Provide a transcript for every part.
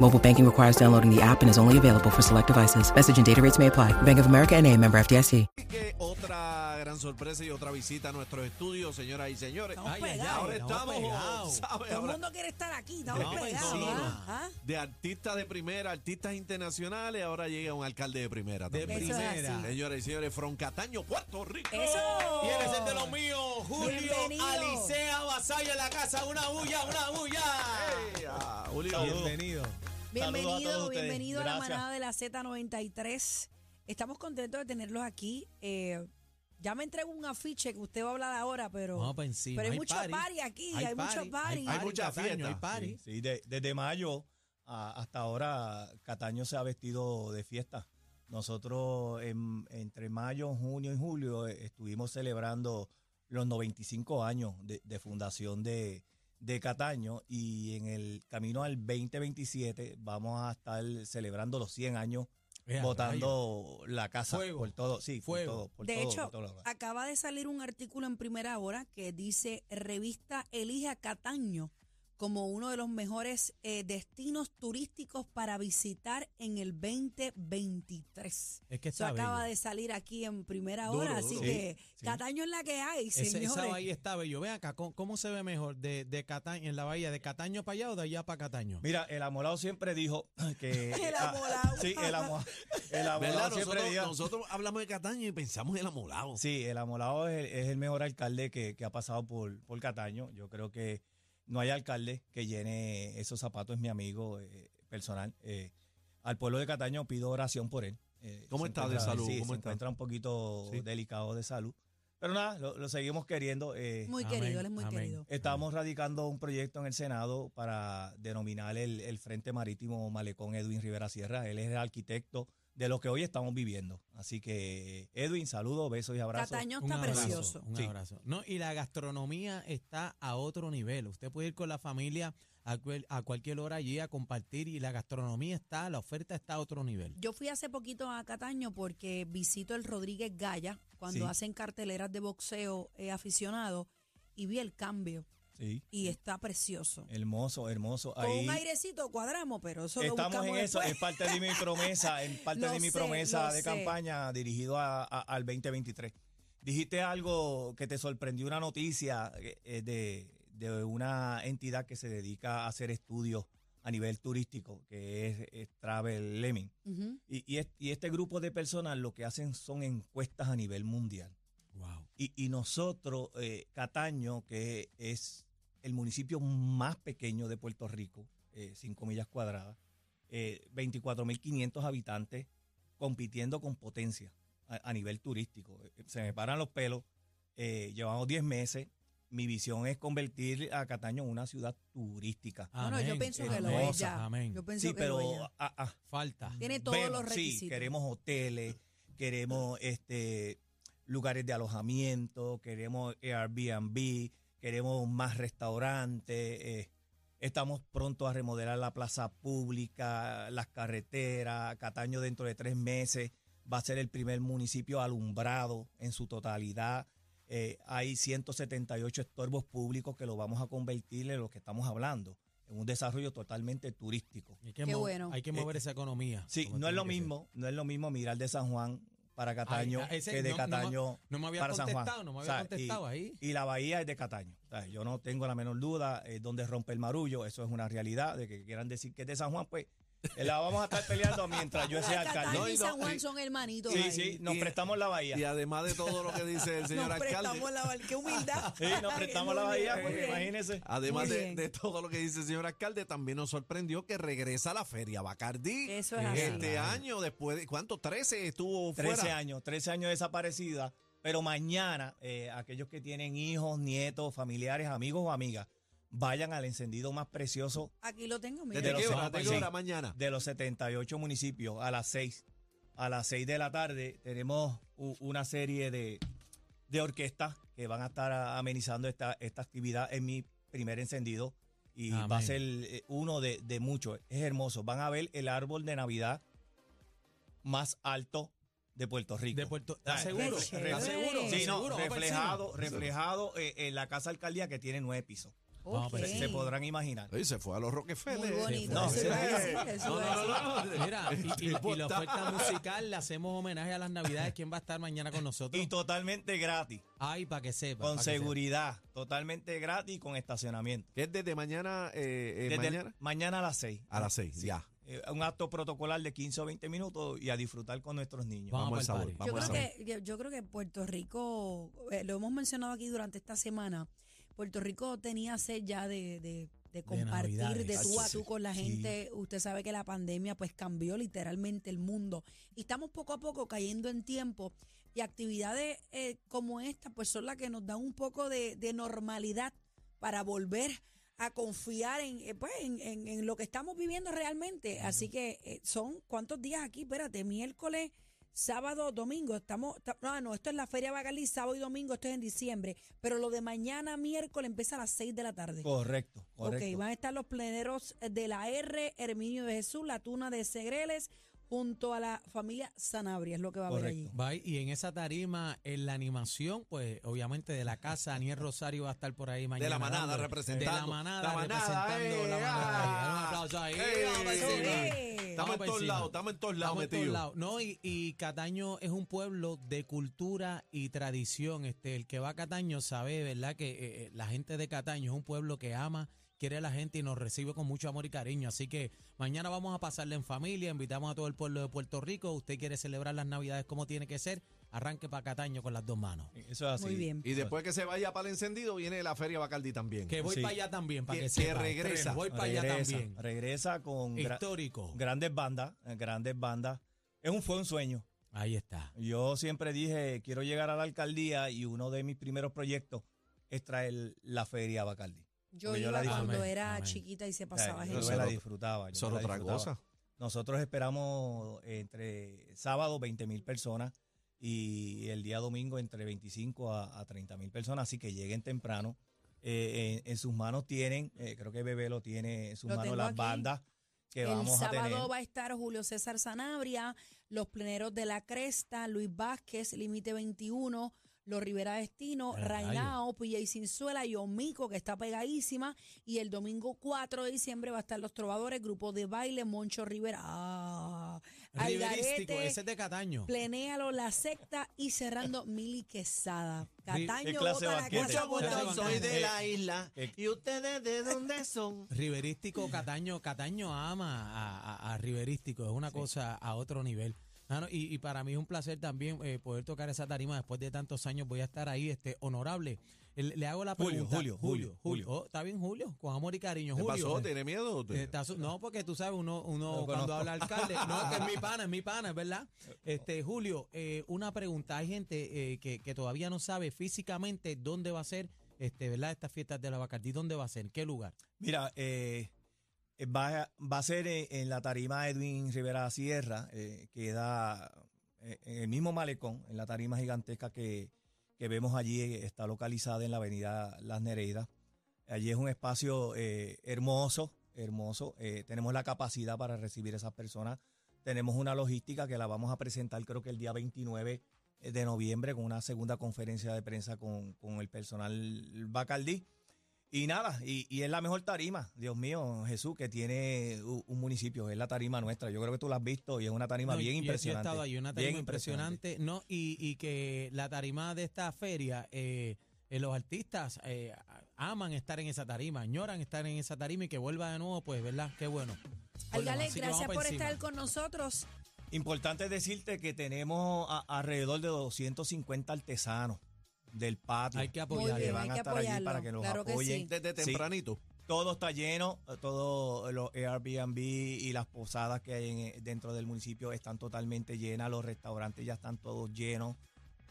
Mobile banking requires downloading the app and is only available for select devices. Message and data rates may apply. Bank of America and a member FDIC. Que otra gran sorpresa y otra visita a nuestros estudios, señoras y señores. Estamos pegados, ahora estamos estamos, pegados. Todo el mundo quiere estar aquí, estamos No, pegados. ¿ah? De artistas de primera, artistas internacionales, ahora llega un alcalde de primera. De también. Es primera. Señoras y señores, From Cataño, Puerto Rico. Eso. Y eres el de los míos, Julio Bienvenido. Alicea Vasallo en la casa. Una bulla, una bulla. Ey, ah, Julio. Bienvenido. Bienvenido, a todos bienvenido a la manada de la Z93. Estamos contentos de tenerlos aquí. Eh, ya me entrego un afiche que usted va a hablar ahora, pero, Vamos para encima. pero hay, Hay mucho party. party aquí, hay, Hay mucho party, hay Hay mucha Cataño, fiesta. hay party. Sí, sí, de- desde mayo a- hasta ahora Cataño se ha vestido de fiesta. Nosotros en- entre mayo, junio y julio eh, estuvimos celebrando los 95 años de, de fundación de, de Cataño y en el camino al 2027 vamos a estar celebrando los 100 años Ea, botando la casa Fuego. por todo, sí, Fuego. por todo, por De todo, hecho, por todo lado. acaba de salir un artículo en primera hora que dice revista elige a Cataño como uno de los mejores eh, destinos turísticos para visitar en el 2023. Es que Eso está acaba bello. de salir aquí en primera Duro, hora, así duro. que Sí, sí. Cataño es la que hay, Ese- señores. esa bahía está bello. Ve acá, ¿cómo, cómo se ve mejor? De, de Cataño, en la bahía, ¿de Cataño para allá o de allá para Cataño? Mira, el amolado siempre dijo que... El ah, amolado. sí, el, amo- el amolado siempre Nosotros, dijo... nosotros hablamos de Cataño y pensamos en el amolado. Sí, el amolado es, el- es el mejor alcalde que, que ha pasado por, por Cataño. Yo creo que no hay alcalde que llene esos zapatos, es mi amigo eh, personal. Eh, al pueblo de Cataño pido oración por él. Eh, ¿Cómo está de salud? Sí, ¿Cómo se está? encuentra un poquito Sí. delicado de salud. Pero nada, lo, lo seguimos queriendo. eh, Muy Amén, querido, él es muy amén. querido. Estamos radicando un proyecto en el Senado para denominar el, el Frente Marítimo Malecón Edwin Rivera Sierra. Él es el arquitecto de lo que hoy estamos viviendo. Así que, Edwin, saludos, besos y abrazos. Cataño Un está abrazo, precioso. Un Sí. abrazo. No, y la gastronomía está a otro nivel. Usted puede ir con la familia a, cual- a cualquier hora allí a compartir y la gastronomía está, la oferta está a otro nivel. Yo fui hace poquito a Cataño porque visito el Rodríguez Gaya cuando Sí. hacen carteleras de boxeo eh, aficionado y vi el cambio Sí. y está precioso. Hermoso, hermoso. Con Ahí un airecito cuadramos, pero eso lo estamos buscamos en eso. después. Es parte de mi promesa, en parte Lo de mi sé, promesa lo de sé. campaña dirigido a- a- al 2023. Dijiste algo que te sorprendió, una noticia eh, de, de una entidad que se dedica a hacer estudios a nivel turístico, que es, es Travel Lemming. Y, y es- y este grupo de personas lo que hacen son encuestas a nivel mundial. Wow. Y, y nosotros, eh, Cataño, que es el municipio más pequeño de Puerto Rico, eh, 5 millas cuadradas, eh, 24.500 habitantes, compitiendo con potencia a, a nivel turístico. Eh, Se me paran los pelos. eh, llevamos 10 meses. Mi visión es convertir a Cataño en una ciudad turística. Bueno, yo pienso que lo es ya. amén. Yo pienso Sí, que pero lo es ya. ah, ah, Falta. Tiene todos Vemos, los requisitos. Sí, queremos hoteles, queremos este lugares de alojamiento, queremos Airbnb, queremos más restaurantes. eh, estamos pronto a remodelar la plaza pública, las carreteras. Cataño dentro de tres meses va a ser el primer municipio alumbrado en su totalidad. Eh, hay 178 estorbos públicos que lo vamos a convertir en lo que estamos hablando, en un desarrollo totalmente turístico. Hay que, Qué bueno. hay que mover esa economía. Eh, Sí, no es lo mismo, no es lo mismo mirar de San Juan para Cataño Ay, ese que de no- Cataño No me había para San Juan. no me O había sea, contestado y, ahí. y la bahía es de Cataño. O sea, yo no tengo la menor duda eh, donde rompe el marullo, eso es una realidad, de que quieran decir que es de San Juan, pues La vamos a estar peleando mientras yo sea alcalde. No, y San Juan son hermanitos. Sí, ahí. sí, nos Y- prestamos la bahía. Y además de todo lo que dice el señor Nos alcalde. prestamos la qué humildad. Sí, nos prestamos la bahía, porque imagínese. Además de, todo lo que dice el señor alcalde, también nos sorprendió que regresa a la feria Bacardí. Eso es así. Este año, después de, ¿cuánto? 13 estuvo 13 fuera. años, 13 años desaparecida. Pero mañana, eh, aquellos que tienen hijos, nietos, familiares, amigos o amigas, vayan al encendido más precioso Aquí lo tengo, mira. ¿Desde De qué hora? seis- ¿De qué hora mañana? de los 78 municipios a las 6. A las 6 de la tarde tenemos una serie de, de orquestas que van a estar amenizando esta, esta actividad en mi primer encendido. Y va a ser eh, uno de, de muchos. Es hermoso. Van a ver el árbol de Navidad más alto de Puerto Rico. De Puerto- ¿Estás Ah, seguro? refle- Qué ¿Estás chévere. seguro? Sí, no, reflejado, reflejado eh, en la casa alcaldía que tiene nueve pisos. Vamos Ok. para Se, se podrán imaginar. Oye, se fue a los Rockefeller. Muy bonito. No, sí. No, no. Mira, y, y- y la oferta musical le hacemos homenaje a las navidades. ¿Quién va a estar mañana con nosotros? Y totalmente gratis, Ay, para que sepa. con sepa. seguridad, totalmente gratis y con estacionamiento. Que es desde mañana, eh, eh, Desde el- mañana mañana a las 6. a las 6, ya. un acto protocolar de 15 o 20 minutos y a disfrutar con nuestros niños. Vamos Vamos al sabor. Vamos Yo a creo, que, yo, yo creo que Puerto Rico, eh, lo hemos mencionado aquí durante esta semana, Puerto Rico tenía sed ya de, de- de compartir Navidades. de tú a tú con la sí. gente. Usted sabe que la pandemia pues cambió literalmente el mundo y estamos poco a poco cayendo en tiempo y actividades eh, como esta pues son las que nos dan un poco de, de normalidad para volver a confiar en, eh, pues, en, en- en lo que estamos viviendo realmente. Así que eh, son cuántos días aquí, espérate, miércoles, sábado, domingo. Estamos, ta- no, no, esto es la Feria Bacalí, sábado y domingo, esto es en diciembre. Pero lo de mañana, miércoles, empieza a las 6 de la tarde. Correcto, correcto. Ok, van a estar los pleneros de la R, Herminio de Jesús, la Tuna de Segreles, junto a la familia Sanabria, es lo que va a haber allí. Va, y en esa tarima, en la animación, pues obviamente de la casa, Aniel Rosario va a estar por ahí mañana. De la manada dándole- representando. De la manada, La manada, representando eh, la manada. ah. Un aplauso ahí. Eh, eh, eh. Estamos en todos lados, estamos en todos lados Estamos en todos metidos. lados. No, y, y Cataño es un pueblo de cultura y tradición. Este, el que va a Cataño sabe, ¿verdad? Que eh, eh, la gente de Cataño es un pueblo que ama, quiere a la gente y nos recibe con mucho amor y cariño. Así que mañana vamos a pasarle en familia, invitamos a todo el pueblo de Puerto Rico. Usted quiere celebrar las Navidades como tiene que ser, arranque para Cataño con las dos manos. Eso es así. Muy bien. Y después que se vaya para el encendido, viene la Feria Bacardí también. Que voy Sí. para allá también, para Que- que, que sepa, regresa. estreno, Voy para allá también. regresa con gra- Histórico. grandes bandas, eh, grandes bandas. Es un fue un sueño. Ahí está. Yo siempre dije, quiero llegar a la alcaldía y uno de mis primeros proyectos es traer la feria a Bacardi. Yo yo iba la cuando era Amén. chiquita y se O sea, pasaba yo me gente. la era- disfrutaba. yo Eso es la otra disfrutaba. cosa. Nosotros esperamos entre sábado 20 mil personas y el día domingo entre 25 a, a 30 mil personas, así que lleguen temprano. Eh, en, en sus manos tienen, eh, creo que Bebé lo tiene en sus Lo manos las aquí. bandas que el vamos a sábado tener. va a estar Julio César Sanabria, los pleneros de la Cresta, Luis Vázquez, Límite 21, los Rivera Destino, Eh, rayos. Rainao, PJ Sinzuela y Omico, que está pegadísima. Y el domingo 4 de diciembre va a estar los Trovadores, Grupo de Baile, Moncho Rivera. Ah, Riverístico, ese es de Cataño. Plenéalo, La Secta y cerrando Mili Quesada. Cataño ¿Qué clase bota la soy de la isla. Eh, ¿Y ustedes de dónde son? Riverístico, Cataño, Cataño ama a, a- a Riverístico, es una cosa a otro nivel. Ah, no, y, y para mí es un placer también eh, poder tocar esa tarima después de tantos años. Voy a estar ahí, este, honorable. El- le hago la Julio, pregunta. Julio, Julio, Julio. Oh, está bien, Julio, con amor y cariño. ¿Qué Julio. pasó? ¿Tiene miedo? su- no, porque tú sabes, uno, uno cuando habla alcalde, no, que es mi pana, es mi pana, es verdad. Este, Julio, eh, una pregunta, hay gente eh, que, que todavía no sabe físicamente dónde va a ser, este, ¿verdad? Estas fiestas de la Bacardí, ¿dónde va a ser? ¿En qué lugar? Mira, eh, va, va a ser en, la tarima Edwin Rivera Sierra, eh, queda eh, en el mismo malecón, en la tarima gigantesca que, que vemos allí, eh, está localizada en la avenida Las Nereidas. Allí es un espacio eh, hermoso, hermoso. eh, tenemos la capacidad para recibir a esas personas. Tenemos una logística que la vamos a presentar creo que el día 29 de noviembre con una segunda conferencia de prensa con, con el personal Bacardí. Y nada, y, y es la mejor tarima, Dios mío, Jesús, que tiene un municipio, es la tarima nuestra. Yo creo que tú la has visto y es una tarima No, bien yo- yo impresionante. he estado ahí, una bien tarima impresionante. No, y, y que la tarima de esta feria, eh, eh, los artistas eh, aman estar en esa tarima, añoran estar en esa tarima y que vuelva de nuevo, pues, ¿verdad? Qué bueno. Algale, gracias por encima. estar con nosotros. Importante decirte que tenemos a- alrededor de 250 artesanos del patio. Hay que apoyar. que van a estar allí para que nos Claro que apoyen. sí. Desde Sí. tempranito. Todo está lleno, todos los Airbnb y las posadas que hay en- eh, dentro del municipio están totalmente llenas, los restaurantes ya están todos llenos.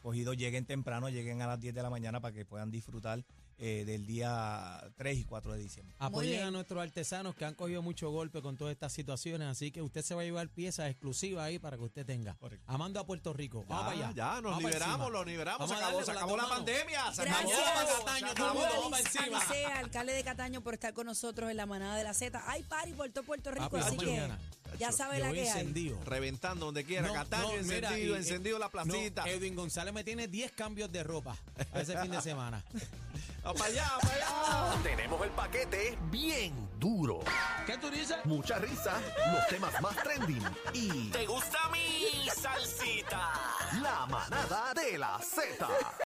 Cogidos, lleguen temprano, lleguen a las 10 de la mañana para que puedan disfrutar eh, del día 3 y 4 de diciembre. Apoyen a nuestros artesanos que han cogido mucho golpe con todas estas situaciones, así que usted se va a llevar piezas exclusivas ahí para que usted tenga. Correcto. Amando a Puerto Rico. Ya, Vamos allá. ya, nos liberamos, lo liberamos. Se acabó, se la pandemia. Se acabó. Gracias, se Cataño, acabó. todo, vamos pa' Luis encima. Alicea, alcalde de Cataño, por estar con nosotros en la manada de la Z. Hay party por todo Puerto Rico, Papi, así que mañana. Ya sabe la que hay. encendido. Reventando donde quiera. No, Cataño no, mira, encendido, y- encendido la placita. No, Edwin González me tiene 10 cambios de ropa a ese fin de semana. Vamos para allá, para allá. Tenemos el paquete bien duro. ¿Qué tú dices? Mucha risa, los temas más trending y ¿Te gusta mi salsita? la manada de la Z.